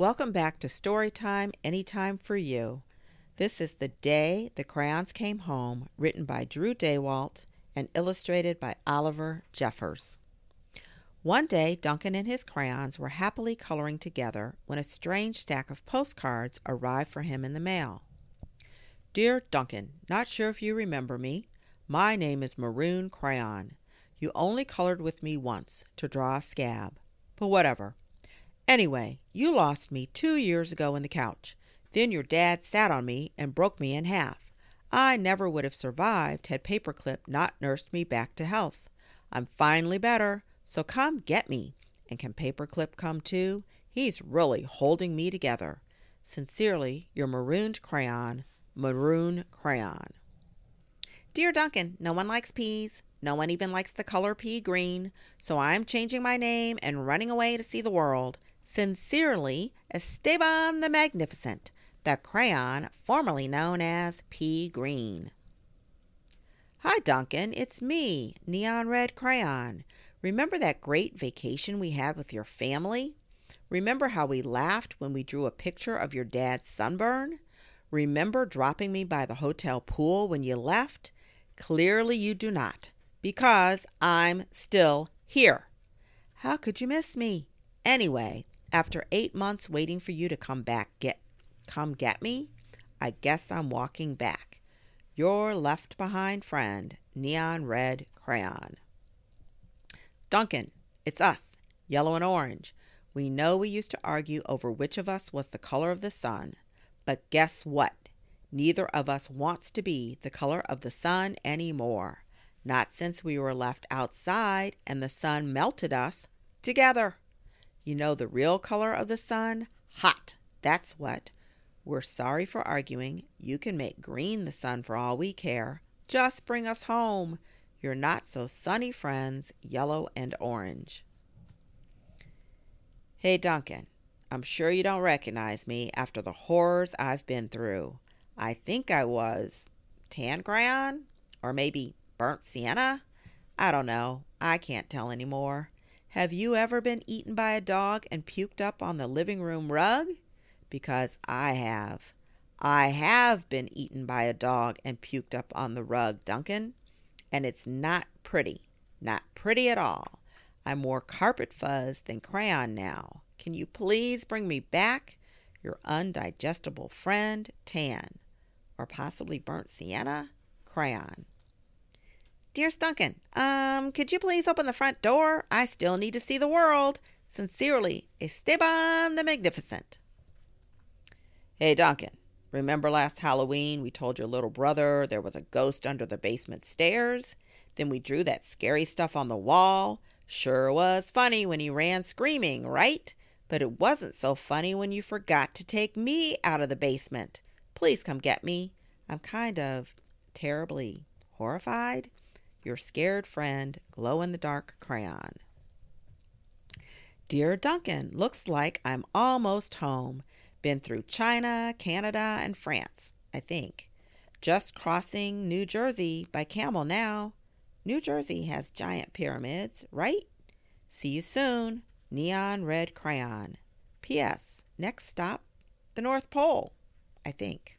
Welcome back to Storytime Anytime for You. This is The Day the Crayons Came Home, written by Drew Daywalt and illustrated by Oliver Jeffers. One day, Duncan and his crayons were happily coloring together when a strange stack of postcards arrived for him in the mail. Dear Duncan, not sure if you remember me. My name is Maroon Crayon. You only colored with me once to draw a scab. But whatever. Anyway, you lost me two years ago in the couch. Then your dad sat on me and broke me in half. I never would have survived had Paperclip not nursed me back to health. I'm finally better, so come get me. And can Paperclip come too? He's really holding me together. Sincerely, your marooned crayon, Maroon Crayon. Dear Duncan, no one likes peas. No one even likes the color pea green, so I'm changing my name and running away to see the world. Sincerely, Esteban the Magnificent, the crayon formerly known as Pea Green. Hi, Duncan. It's me, Neon Red Crayon. Remember that great vacation we had with your family? Remember how we laughed when we drew a picture of your dad's sunburn? Remember dropping me by the hotel pool when you left? Clearly you do not, because I'm still here. How could you miss me? Anyway, after eight months waiting for you to come back, get come get me, I guess I'm walking back. Your left behind friend, Neon Red Crayon. Duncan, it's us, yellow and orange. We know we used to argue over which of us was the color of the sun, but guess what? Neither of us wants to be the color of the sun any more. Not since we were left outside and the sun melted us together. You know the real color of the sun? Hot. That's what. We're sorry for arguing. You can make green the sun for all we care. Just bring us home. Your not so sunny friends, yellow and orange. Hey, Duncan. I'm sure you don't recognize me after the horrors I've been through. I think I was tan crayon or maybe burnt sienna. I don't know. I can't tell anymore. Have you ever been eaten by a dog and puked up on the living room rug? Because I have. I have been eaten by a dog and puked up on the rug, Duncan. And it's not pretty. Not pretty at all. I'm more carpet fuzz than crayon now. Can you please bring me back your undigestible friend, Tan? Or possibly burnt sienna? Crayon. Dear Duncan, um, could you please open the front door? I still need to see the world. Sincerely, Esteban the Magnificent. Hey, Duncan, remember last Halloween we told your little brother there was a ghost under the basement stairs? Then we drew that scary stuff on the wall. Sure was funny when he ran screaming, right? But it wasn't so funny when you forgot to take me out of the basement. Please come get me. I'm kind of terribly horrified your scared friend, glow in the dark crayon. Dear Duncan, looks like I'm almost home. Been through China, Canada, and France, I think. Just crossing New Jersey by camel now. New Jersey has giant pyramids, right? See you soon. Neon red crayon. P.S. Next stop, the North Pole, I think.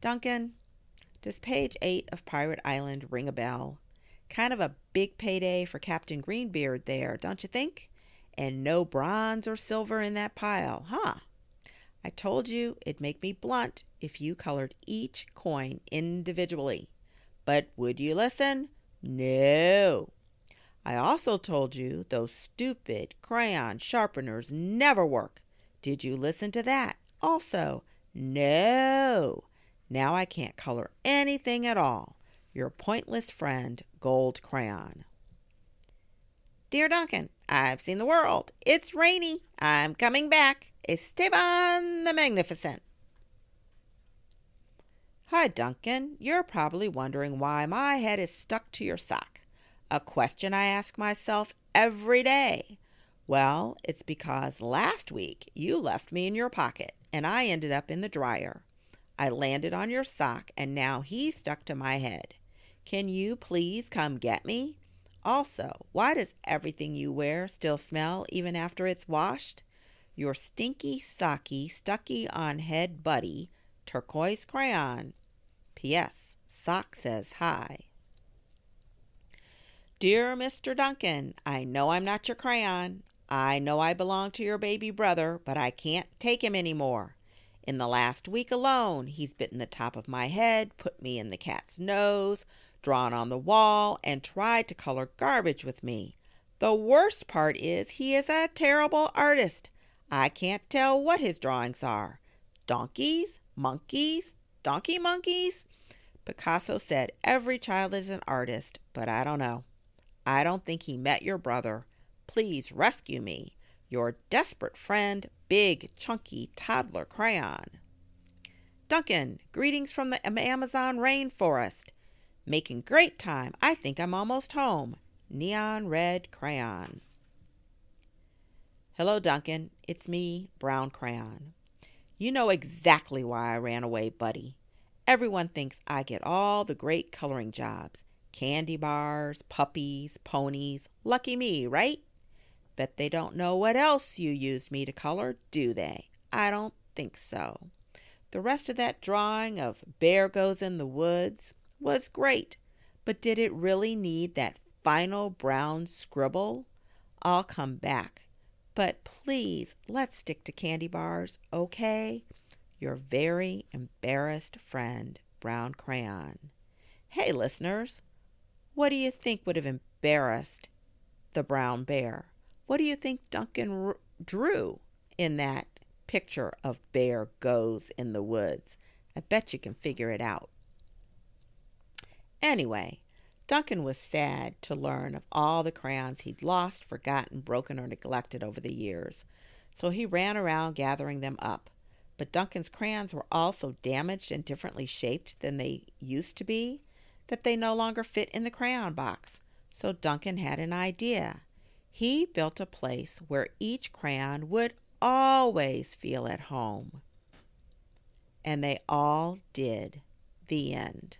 Duncan, does page 8 of Pirate Island ring a bell? Kind of a big payday for Captain Greenbeard there, don't you think? And no bronze or silver in that pile, huh? I told you it'd make me blunt if you colored each coin individually. But would you listen? No. I also told you those stupid crayon sharpeners never work. Did you listen to that? Also, no. Now I can't color anything at all. Your pointless friend, Gold Crayon. Dear Duncan, I've seen the world. It's rainy. I'm coming back. Esteban the Magnificent. Hi, Duncan. You're probably wondering why my head is stuck to your sock. A question I ask myself every day. Well, it's because last week you left me in your pocket and I ended up in the dryer. I landed on your sock and now he's stuck to my head. Can you please come get me? Also, why does everything you wear still smell even after it's washed? Your stinky socky stucky on head buddy, turquoise crayon. P.S. Sock says hi. Dear Mr. Duncan, I know I'm not your crayon. I know I belong to your baby brother, but I can't take him any more. In the last week alone, he's bitten the top of my head, put me in the cat's nose, drawn on the wall, and tried to color garbage with me. The worst part is he is a terrible artist. I can't tell what his drawings are. Donkeys? Monkeys? Donkey monkeys? Picasso said every child is an artist, but I don't know. I don't think he met your brother. Please rescue me. Your desperate friend, Big Chunky Toddler Crayon. Duncan, greetings from the Amazon rainforest. Making great time. I think I'm almost home. Neon Red Crayon. Hello, Duncan. It's me, Brown Crayon. You know exactly why I ran away, buddy. Everyone thinks I get all the great coloring jobs candy bars, puppies, ponies. Lucky me, right? Bet they don't know what else you used me to color, do they? I don't think so. The rest of that drawing of Bear Goes in the Woods was great, but did it really need that final brown scribble? I'll come back. But please, let's stick to candy bars, okay? Your very embarrassed friend, Brown Crayon. Hey, listeners, what do you think would have embarrassed the brown bear? What do you think Duncan r- drew in that picture of Bear Goes in the Woods? I bet you can figure it out. Anyway, Duncan was sad to learn of all the crayons he'd lost, forgotten, broken, or neglected over the years, so he ran around gathering them up. But Duncan's crayons were all so damaged and differently shaped than they used to be that they no longer fit in the crayon box. So Duncan had an idea. He built a place where each crayon would always feel at home. And they all did. The end.